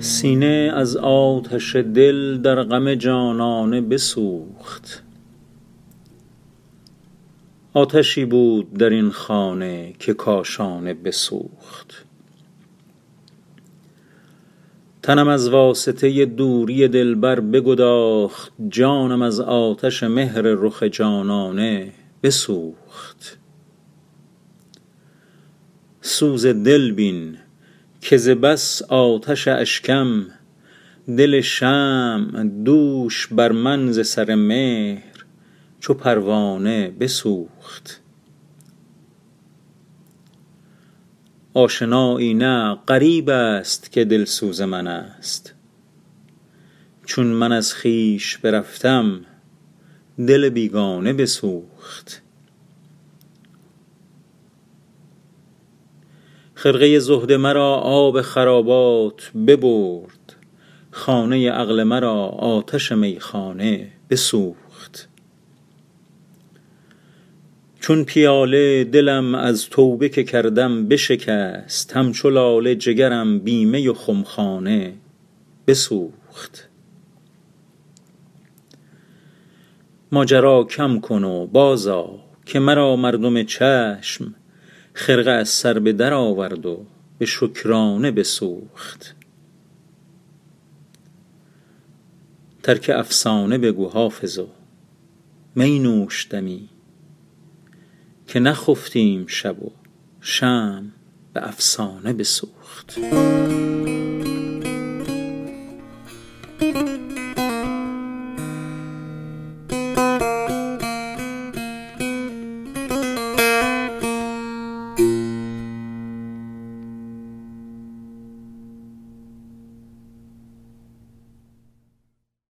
سینه از آتش دل در غم جانانه بسوخت. آتشی بود در این خانه که کاشانه بسوخت. تنم از واسطه دوری دلبر بگداخت جانم از آتش مهر رخ جانانه بسوخت. سوز دل بین که ز بس آتش اشکم دل شمع دوش بر من ز سر مهر چو پروانه بسوخت. آشنایی نه غریب است که دلسوز من است. چون من از خویش برفتم دل بیگانه بسوخت. خرقه زهد مرا آب خرابات ببرد خانه عقل مرا آتش میخانه بسوخت. چون پیاله دلم از توبه که کردم بشکست همچو لاله جگرم بی می و خمخانه بسوخت. ماجرا کم کن و بازآ که مرا مردم چشم خرقه از سر به در آورد و به شکرانه بسوخت. ترک افسانه بگو حافظا می نوش دمی. که نخفتیم شب و شم به افسانه بسوخت.